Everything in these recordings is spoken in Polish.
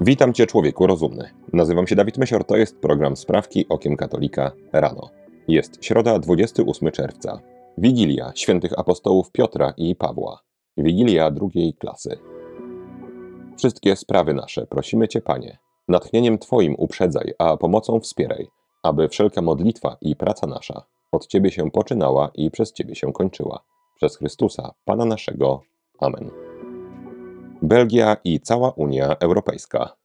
Witam Cię, człowieku rozumny. Nazywam się Dawid Mesior, to jest program Sprawki Okiem Katolika rano. Jest środa, 28 czerwca. Wigilia świętych apostołów Piotra i Pawła. Wigilia drugiej klasy. Wszystkie sprawy nasze prosimy Cię, Panie. Natchnieniem Twoim uprzedzaj, a pomocą wspieraj, aby wszelka modlitwa i praca nasza od Ciebie się poczynała i przez Ciebie się kończyła. Przez Chrystusa, Pana naszego. Amen. Belgia i cała Unia Europejska.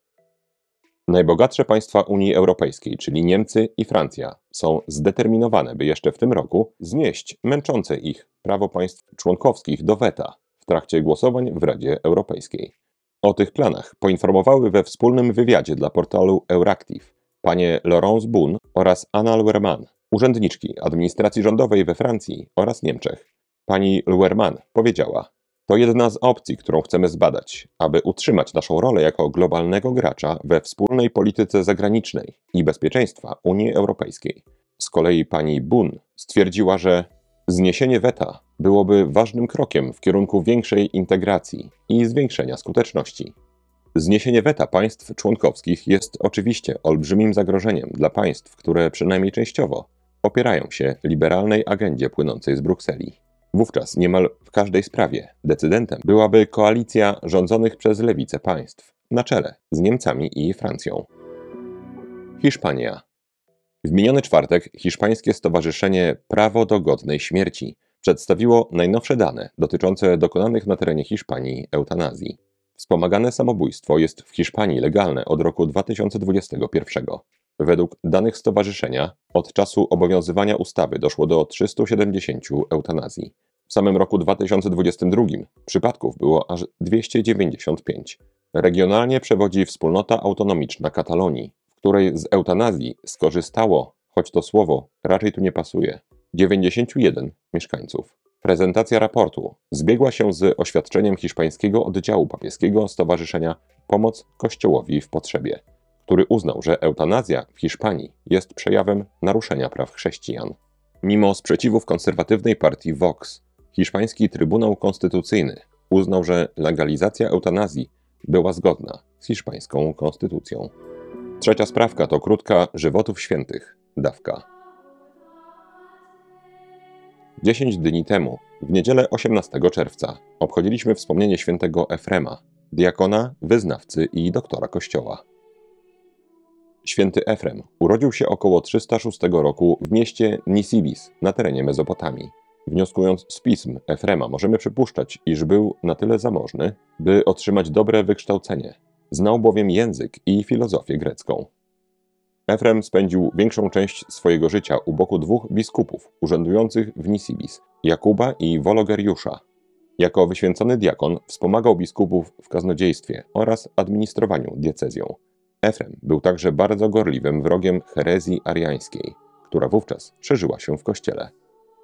Najbogatsze państwa Unii Europejskiej, czyli Niemcy i Francja, są zdeterminowane, by jeszcze w tym roku znieść męczące ich prawo państw członkowskich do weta w trakcie głosowań w Radzie Europejskiej. O tych planach poinformowały we wspólnym wywiadzie dla portalu Euractiv panie Laurence Boone oraz Anna Luerman, urzędniczki administracji rządowej we Francji oraz Niemczech. Pani Luerman powiedziała: To jedna z opcji, którą chcemy zbadać, aby utrzymać naszą rolę jako globalnego gracza we wspólnej polityce zagranicznej i bezpieczeństwa Unii Europejskiej. Z kolei pani Boone stwierdziła, że zniesienie weta byłoby ważnym krokiem w kierunku większej integracji i zwiększenia skuteczności. Zniesienie weta państw członkowskich jest oczywiście olbrzymim zagrożeniem dla państw, które przynajmniej częściowo opierają się liberalnej agendzie płynącej z Brukseli. Wówczas niemal w każdej sprawie decydentem byłaby koalicja rządzonych przez lewicę państw, na czele z Niemcami i Francją. Hiszpania. W miniony czwartek hiszpańskie stowarzyszenie Prawo do Godnej Śmierci przedstawiło najnowsze dane dotyczące dokonanych na terenie Hiszpanii eutanazji. Wspomagane samobójstwo jest w Hiszpanii legalne od roku 2021. Według danych stowarzyszenia, od czasu obowiązywania ustawy doszło do 370 eutanazji. W samym roku 2022 przypadków było aż 295. Regionalnie przewodzi wspólnota autonomiczna Katalonii, w której z eutanazji skorzystało, choć to słowo raczej tu nie pasuje, 91 mieszkańców. Prezentacja raportu zbiegła się z oświadczeniem hiszpańskiego oddziału papieskiego Stowarzyszenia Pomoc Kościołowi w Potrzebie, który uznał, że eutanazja w Hiszpanii jest przejawem naruszenia praw chrześcijan. Mimo sprzeciwów konserwatywnej partii Vox, hiszpański Trybunał Konstytucyjny uznał, że legalizacja eutanazji była zgodna z hiszpańską konstytucją. Trzecia sprawka to krótka żywotów świętych, dawka. 10 dni temu, w niedzielę 18 czerwca, obchodziliśmy wspomnienie świętego Efrema, diakona, wyznawcy i doktora kościoła. Święty Efrem urodził się około 306 roku w mieście Nisibis na terenie Mezopotamii. Wnioskując z pism Efrema, możemy przypuszczać, iż był na tyle zamożny, by otrzymać dobre wykształcenie. Znał bowiem język i filozofię grecką. Efrem spędził większą część swojego życia u boku dwóch biskupów urzędujących w Nisibis, Jakuba i Wologeriusza. Jako wyświęcony diakon wspomagał biskupów w kaznodziejstwie oraz administrowaniu diecezją. Efrem był także bardzo gorliwym wrogiem herezji ariańskiej, która wówczas szerzyła się w kościele.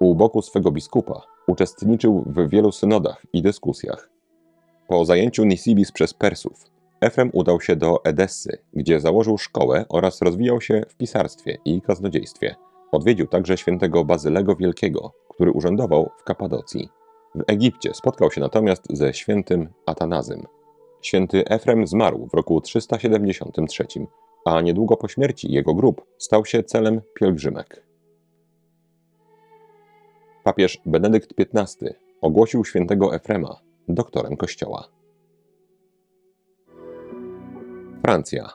U boku swego biskupa uczestniczył w wielu synodach i dyskusjach. Po zajęciu Nisibis przez Persów Efrem udał się do Edessy, gdzie założył szkołę oraz rozwijał się w pisarstwie i kaznodziejstwie. Odwiedził także świętego Bazylego Wielkiego, który urzędował w Kapadocji. W Egipcie spotkał się natomiast ze świętym Atanazym. Święty Efrem zmarł w roku 373, a niedługo po śmierci jego grób stał się celem pielgrzymek. Papież Benedykt XV ogłosił świętego Efrema doktorem Kościoła. Francja.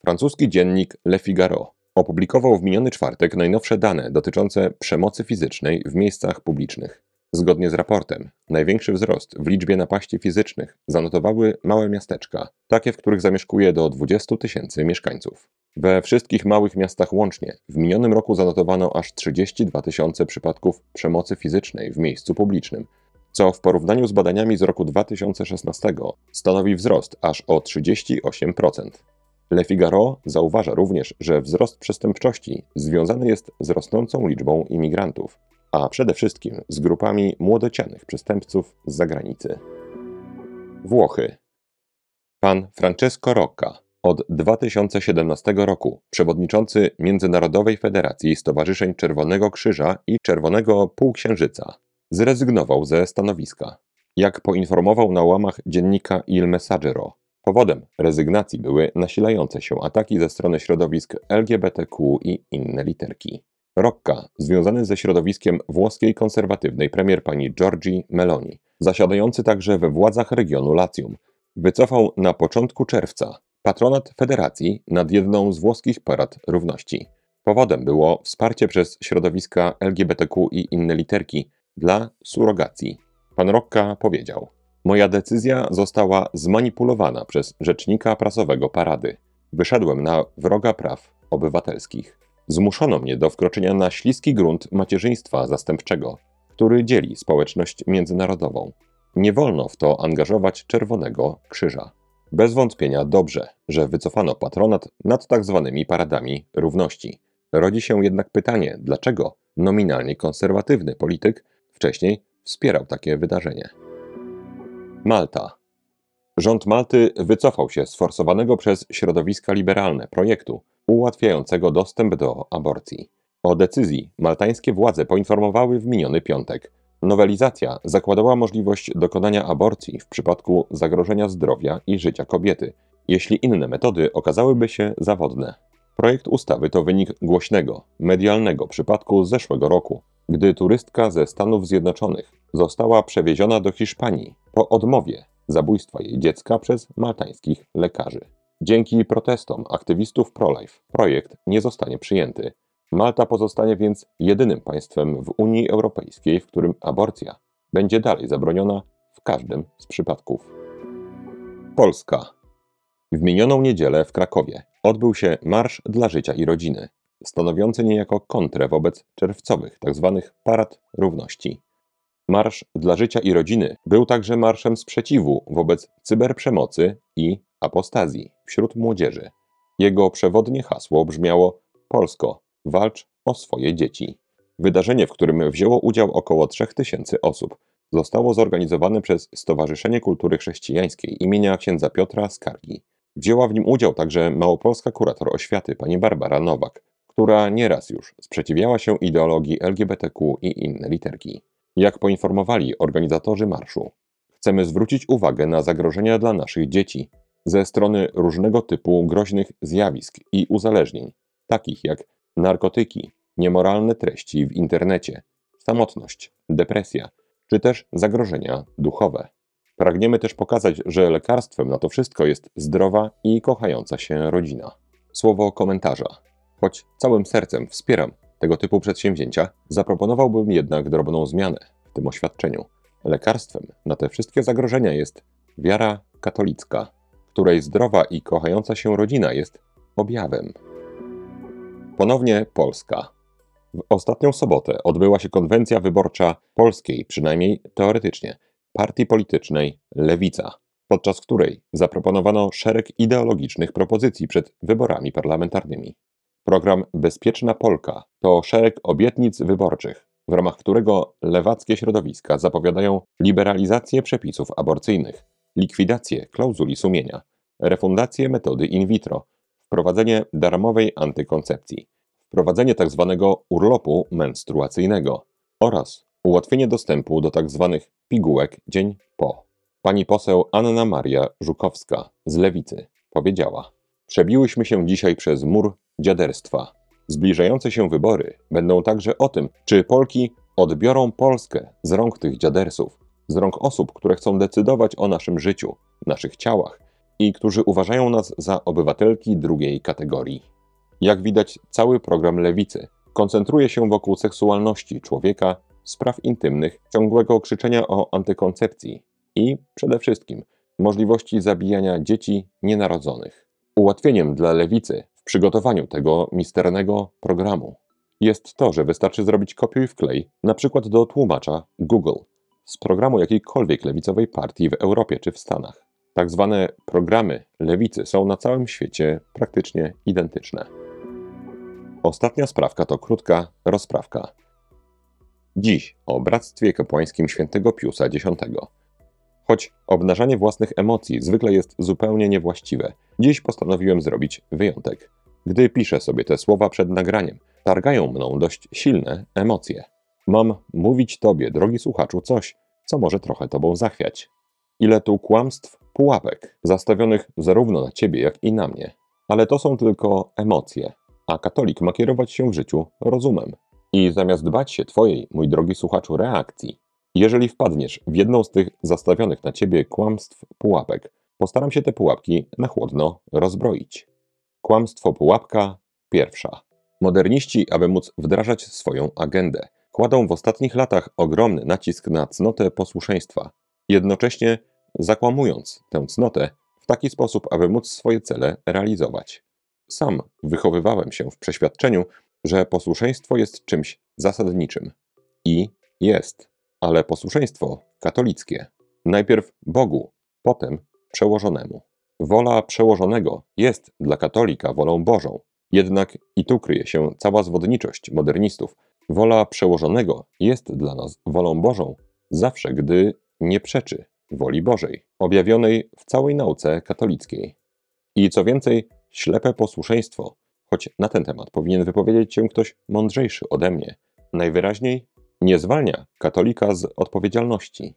Francuski dziennik Le Figaro opublikował w miniony czwartek najnowsze dane dotyczące przemocy fizycznej w miejscach publicznych. Zgodnie z raportem, największy wzrost w liczbie napaści fizycznych zanotowały małe miasteczka, takie, w których zamieszkuje do 20 tysięcy mieszkańców. We wszystkich małych miastach łącznie w minionym roku zanotowano aż 32 tysiące przypadków przemocy fizycznej w miejscu publicznym, co w porównaniu z badaniami z roku 2016 stanowi wzrost aż o 38%. Le Figaro zauważa również, że wzrost przestępczości związany jest z rosnącą liczbą imigrantów, a przede wszystkim z grupami młodocianych przestępców z zagranicy. Włochy. Pan Francesco Rocca, od 2017 roku przewodniczący Międzynarodowej Federacji Stowarzyszeń Czerwonego Krzyża i Czerwonego Półksiężyca, zrezygnował ze stanowiska. Jak poinformował na łamach dziennika Il Messaggero, Powodem rezygnacji były nasilające się ataki ze strony środowisk LGBTQ i inne literki. Rocca, związany ze środowiskiem włoskiej konserwatywnej premier pani Giorgi Meloni, zasiadający także we władzach regionu Latium, wycofał na początku czerwca patronat federacji nad jedną z włoskich parad równości. Powodem było wsparcie przez środowiska LGBTQ i inne literki dla surogacji. Pan Rocca powiedział: Moja decyzja została zmanipulowana przez rzecznika prasowego parady. Wyszedłem na wroga praw obywatelskich. Zmuszono mnie do wkroczenia na śliski grunt macierzyństwa zastępczego, który dzieli społeczność międzynarodową. Nie wolno w to angażować Czerwonego Krzyża. Bez wątpienia dobrze, że wycofano patronat nad tak zwanymi paradami równości. Rodzi się jednak pytanie, dlaczego nominalnie konserwatywny polityk wcześniej wspierał takie wydarzenie. Malta. Rząd Malty wycofał się z forsowanego przez środowiska liberalne projektu ułatwiającego dostęp do aborcji. O decyzji maltańskie władze poinformowały w miniony piątek. Nowelizacja zakładała możliwość dokonania aborcji w przypadku zagrożenia zdrowia i życia kobiety, jeśli inne metody okazałyby się zawodne. Projekt ustawy to wynik głośnego, medialnego przypadku z zeszłego roku, gdy turystka ze Stanów Zjednoczonych została przewieziona do Hiszpanii po odmowie zabójstwa jej dziecka przez maltańskich lekarzy. Dzięki protestom aktywistów pro-life projekt nie zostanie przyjęty. Malta pozostanie więc jedynym państwem w Unii Europejskiej, w którym aborcja będzie dalej zabroniona w każdym z przypadków. Polska. W minioną niedzielę w Krakowie odbył się Marsz dla Życia i Rodziny, stanowiący niejako kontrę wobec czerwcowych tzw. Tak parad równości. Marsz dla Życia i Rodziny był także marszem sprzeciwu wobec cyberprzemocy i apostazji wśród młodzieży. Jego przewodnie hasło brzmiało: Polsko, walcz o swoje dzieci. Wydarzenie, w którym wzięło udział około 3000 osób, zostało zorganizowane przez Stowarzyszenie Kultury Chrześcijańskiej imienia księdza Piotra Skargi. Wzięła w nim udział także małopolska kurator oświaty pani Barbara Nowak, która nieraz już sprzeciwiała się ideologii LGBTQ i inne literki. Jak poinformowali organizatorzy marszu, chcemy zwrócić uwagę na zagrożenia dla naszych dzieci ze strony różnego typu groźnych zjawisk i uzależnień, takich jak narkotyki, niemoralne treści w internecie, samotność, depresja, czy też zagrożenia duchowe. Pragniemy też pokazać, że lekarstwem na to wszystko jest zdrowa i kochająca się rodzina. Słowo komentarza. Choć całym sercem wspieram tego typu przedsięwzięcia, zaproponowałbym jednak drobną zmianę w tym oświadczeniu. Lekarstwem na te wszystkie zagrożenia jest wiara katolicka, której zdrowa i kochająca się rodzina jest objawem. Ponownie Polska. W ostatnią sobotę odbyła się konwencja wyborcza polskiej, przynajmniej teoretycznie, partii politycznej Lewica, podczas której zaproponowano szereg ideologicznych propozycji przed wyborami parlamentarnymi. Program Bezpieczna Polka to szereg obietnic wyborczych, w ramach którego lewackie środowiska zapowiadają liberalizację przepisów aborcyjnych, likwidację klauzuli sumienia, refundację metody in vitro, wprowadzenie darmowej antykoncepcji, wprowadzenie tzw. Tak urlopu menstruacyjnego oraz ułatwienie dostępu do tzw. Tak pigułek dzień po. Pani poseł Anna Maria Żukowska z Lewicy powiedziała: Przebiłyśmy się dzisiaj przez mur dziaderstwa. Zbliżające się wybory będą także o tym, czy Polki odbiorą Polskę z rąk tych dziadersów, z rąk osób, które chcą decydować o naszym życiu, naszych ciałach i którzy uważają nas za obywatelki drugiej kategorii. Jak widać, cały program lewicy koncentruje się wokół seksualności człowieka, spraw intymnych, ciągłego krzyczenia o antykoncepcji i przede wszystkim możliwości zabijania dzieci nienarodzonych. Ułatwieniem dla lewicy w przygotowaniu tego misternego programu jest to, że wystarczy zrobić kopiuj wklej, na przykład do tłumacza Google, z programu jakiejkolwiek lewicowej partii w Europie czy w Stanach. Tak zwane programy lewicy są na całym świecie praktycznie identyczne. Ostatnia sprawka to krótka rozprawka. Dziś o Bractwie Kapłańskim Świętego Piusa X. Choć obnażanie własnych emocji zwykle jest zupełnie niewłaściwe, dziś postanowiłem zrobić wyjątek. Gdy piszę sobie te słowa przed nagraniem, targają mną dość silne emocje. Mam mówić Tobie, drogi słuchaczu, coś, co może trochę Tobą zachwiać. Ile tu kłamstw, pułapek, zastawionych zarówno na ciebie, jak i na mnie. Ale to są tylko emocje, a katolik ma kierować się w życiu rozumem. I zamiast bać się Twojej, mój drogi słuchaczu, reakcji, jeżeli wpadniesz w jedną z tych zastawionych na Ciebie kłamstw pułapek, postaram się te pułapki na chłodno rozbroić. Kłamstwo pułapka pierwsza. Moderniści, aby móc wdrażać swoją agendę, kładą w ostatnich latach ogromny nacisk na cnotę posłuszeństwa, jednocześnie zakłamując tę cnotę w taki sposób, aby móc swoje cele realizować. Sam wychowywałem się w przeświadczeniu, że posłuszeństwo jest czymś zasadniczym. I jest, ale posłuszeństwo katolickie. Najpierw Bogu, potem przełożonemu. Wola przełożonego jest dla katolika wolą Bożą. Jednak i tu kryje się cała zwodniczość modernistów. Wola przełożonego jest dla nas wolą Bożą zawsze, gdy nie przeczy woli Bożej, objawionej w całej nauce katolickiej. I co więcej, ślepe posłuszeństwo, choć na ten temat powinien wypowiedzieć się ktoś mądrzejszy ode mnie, najwyraźniej nie zwalnia katolika z odpowiedzialności.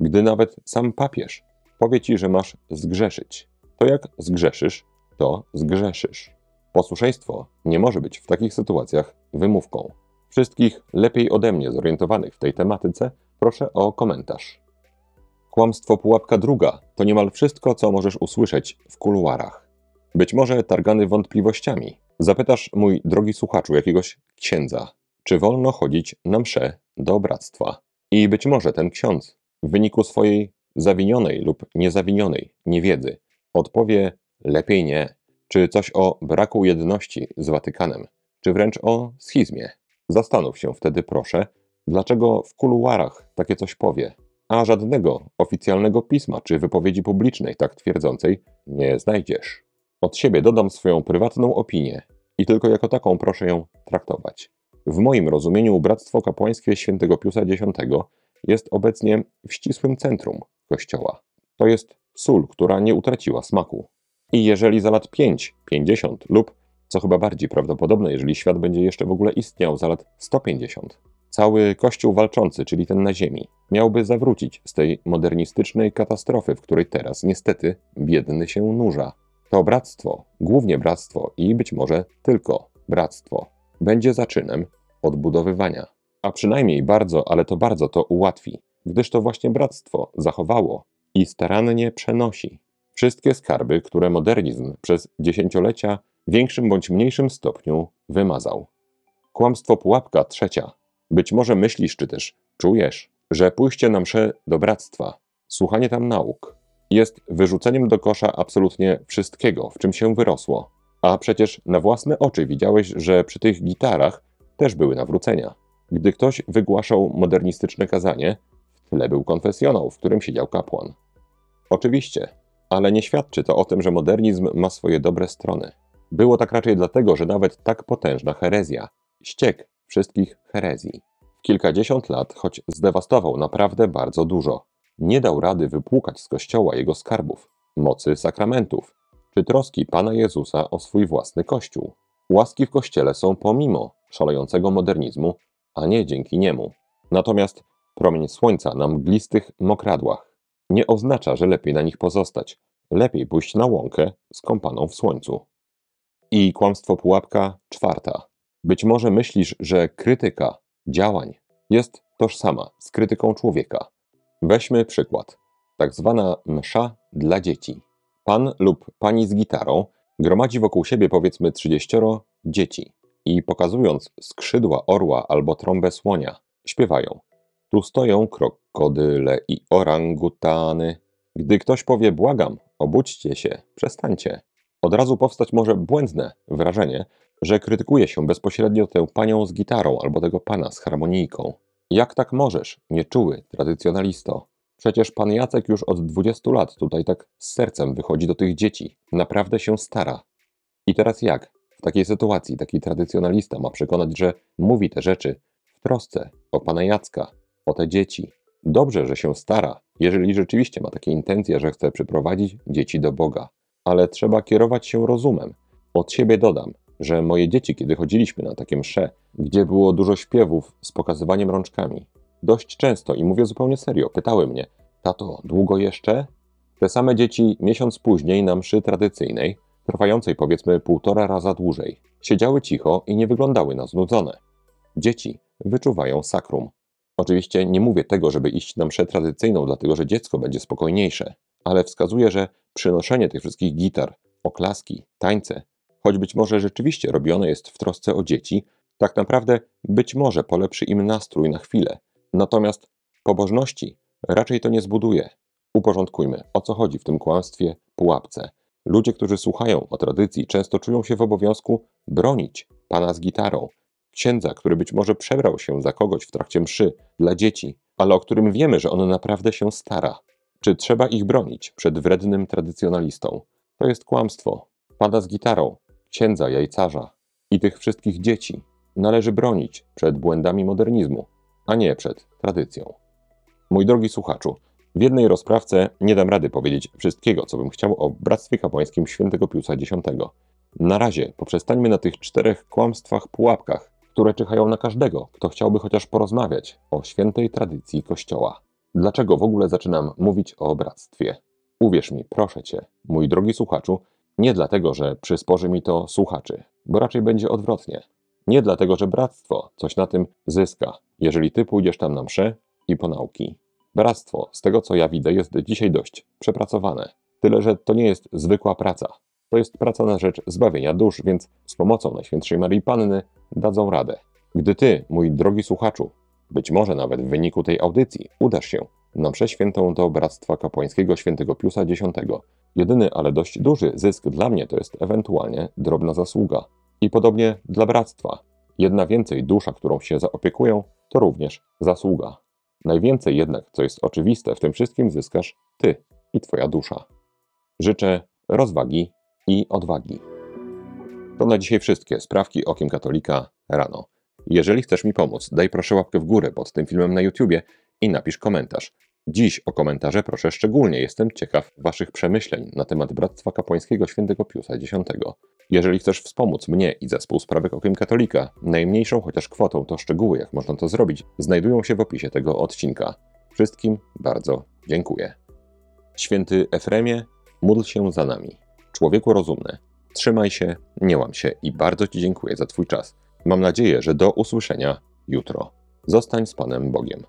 Gdy nawet sam papież powie ci, że masz zgrzeszyć, to jak zgrzeszysz, to zgrzeszysz. Posłuszeństwo nie może być w takich sytuacjach wymówką. Wszystkich lepiej ode mnie zorientowanych w tej tematyce proszę o komentarz. Kłamstwo pułapka druga to niemal wszystko, co możesz usłyszeć w kuluarach. Być może targany wątpliwościami. Zapytasz, mój drogi słuchaczu, jakiegoś księdza, czy wolno chodzić na msze do bractwa. I być może ten ksiądz, w wyniku swojej zawinionej lub niezawinionej niewiedzy, odpowie lepiej nie, czy coś o braku jedności z Watykanem, czy wręcz o schizmie. Zastanów się wtedy, proszę, dlaczego w kuluarach takie coś powie, a żadnego oficjalnego pisma czy wypowiedzi publicznej tak twierdzącej nie znajdziesz. Od siebie dodam swoją prywatną opinię i tylko jako taką proszę ją traktować. W moim rozumieniu Bractwo Kapłańskie Świętego Piusa X jest obecnie w ścisłym centrum Kościoła. To jest sól, która nie utraciła smaku. I jeżeli za lat 5, 50 lub, co chyba bardziej prawdopodobne, jeżeli świat będzie jeszcze w ogóle istniał za lat 150, cały Kościół walczący, czyli ten na ziemi, miałby zawrócić z tej modernistycznej katastrofy, w której teraz niestety biedny się nurza. To bractwo, głównie bractwo i być może tylko bractwo, będzie zaczynem odbudowywania. A przynajmniej bardzo, ale to bardzo to ułatwi, gdyż to właśnie bractwo zachowało i starannie przenosi wszystkie skarby, które modernizm przez dziesięciolecia większym bądź mniejszym stopniu wymazał. Kłamstwo pułapka trzecia. Być może myślisz, czy też czujesz, że pójście na mszę do bractwa, słuchanie tam nauk, jest wyrzuceniem do kosza absolutnie wszystkiego, w czym się wyrosło. A przecież na własne oczy widziałeś, że przy tych gitarach też były nawrócenia. Gdy ktoś wygłaszał modernistyczne kazanie, w tle był konfesjonał, w którym siedział kapłan. Oczywiście, ale nie świadczy to o tym, że modernizm ma swoje dobre strony. Było tak raczej dlatego, że nawet tak potężna herezja, ściek wszystkich herezji, w kilkadziesiąt lat, choć zdewastował naprawdę bardzo dużo, nie dał rady wypłukać z kościoła jego skarbów, mocy sakramentów, czy troski Pana Jezusa o swój własny kościół. Łaski w kościele są pomimo szalejącego modernizmu, a nie dzięki niemu. Natomiast promień słońca na mglistych mokradłach nie oznacza, że lepiej na nich pozostać. Lepiej pójść na łąkę skąpaną w słońcu. I kłamstwo pułapka czwarta. Być może myślisz, że krytyka działań jest tożsama z krytyką człowieka. Weźmy przykład. Tak zwana msza dla dzieci. Pan lub pani z gitarą gromadzi wokół siebie powiedzmy 30 dzieci i pokazując skrzydła orła albo trąbę słonia, śpiewają. Tu stoją krokodyle i orangutany. Gdy ktoś powie błagam, obudźcie się, przestańcie. Od razu powstać może błędne wrażenie, że krytykuje się bezpośrednio tę panią z gitarą albo tego pana z harmonijką. Jak tak możesz, nieczuły tradycjonalisto? Przecież pan Jacek już od 20 lat tutaj tak z sercem wychodzi do tych dzieci. Naprawdę się stara. I teraz jak? W takiej sytuacji taki tradycjonalista ma przekonać, że mówi te rzeczy w trosce o pana Jacka, o te dzieci. Dobrze, że się stara, jeżeli rzeczywiście ma takie intencje, że chce przyprowadzić dzieci do Boga. Ale trzeba kierować się rozumem. Od siebie dodam, że moje dzieci, kiedy chodziliśmy na takie msze, gdzie było dużo śpiewów z pokazywaniem rączkami, dość często, i mówię zupełnie serio, pytały mnie: Tato, długo jeszcze? Te same dzieci miesiąc później na mszy tradycyjnej, trwającej powiedzmy półtora raza dłużej, siedziały cicho i nie wyglądały na znudzone. Dzieci wyczuwają sakrum. Oczywiście nie mówię tego, żeby iść na mszę tradycyjną, dlatego że dziecko będzie spokojniejsze, ale wskazuję, że przynoszenie tych wszystkich gitar, oklaski, tańce, choć być może rzeczywiście robione jest w trosce o dzieci, tak naprawdę być może polepszy im nastrój na chwilę. Natomiast pobożności raczej to nie zbuduje. Uporządkujmy, o co chodzi w tym kłamstwie, pułapce. Ludzie, którzy słuchają o tradycji, często czują się w obowiązku bronić pana z gitarą, księdza, który być może przebrał się za kogoś w trakcie mszy dla dzieci, ale o którym wiemy, że on naprawdę się stara. Czy trzeba ich bronić przed wrednym tradycjonalistą? To jest kłamstwo. Pada z gitarą, księdza, jajcarza i tych wszystkich dzieci należy bronić przed błędami modernizmu, a nie przed tradycją. Mój drogi słuchaczu, w jednej rozprawce nie dam rady powiedzieć wszystkiego, co bym chciał o Bractwie Kapłańskim Świętego Piusa X. Na razie poprzestańmy na tych czterech kłamstwach, pułapkach, które czyhają na każdego, kto chciałby chociaż porozmawiać o świętej tradycji Kościoła. Dlaczego w ogóle zaczynam mówić o bractwie? Uwierz mi, proszę cię, mój drogi słuchaczu, nie dlatego, że przysporzy mi to słuchaczy, bo raczej będzie odwrotnie. Nie dlatego, że bractwo coś na tym zyska, jeżeli ty pójdziesz tam na msze i po nauki. Bractwo, z tego co ja widzę, jest dzisiaj dość przepracowane. Tyle, że to nie jest zwykła praca. To jest praca na rzecz zbawienia dusz, więc z pomocą Najświętszej Marii Panny dadzą radę. Gdy ty, mój drogi słuchaczu, być może nawet w wyniku tej audycji udasz się na mszę świętą do Bractwa Kapłańskiego Świętego Piusa X, jedyny, ale dość duży zysk dla mnie to jest ewentualnie drobna zasługa. I podobnie dla Bractwa. Jedna więcej dusza, którą się zaopiekują, to również zasługa. Najwięcej jednak, co jest oczywiste, w tym wszystkim zyskasz ty i twoja dusza. Życzę rozwagi i odwagi. To na dzisiaj wszystkie sprawki okiem katolika rano. Jeżeli chcesz mi pomóc, daj proszę łapkę w górę pod tym filmem na YouTubie i napisz komentarz. Dziś o komentarze proszę szczególnie, jestem ciekaw Waszych przemyśleń na temat Bractwa Kapłańskiego Świętego Piusa X. Jeżeli chcesz wspomóc mnie i zespół Sprawek Okiem Katolika, najmniejszą chociaż kwotą, to szczegóły, jak można to zrobić, znajdują się w opisie tego odcinka. Wszystkim bardzo dziękuję. Święty Efremie, módl się za nami. Człowieku rozumny, trzymaj się, nie łam się i bardzo Ci dziękuję za Twój czas. Mam nadzieję, że do usłyszenia jutro. Zostań z Panem Bogiem.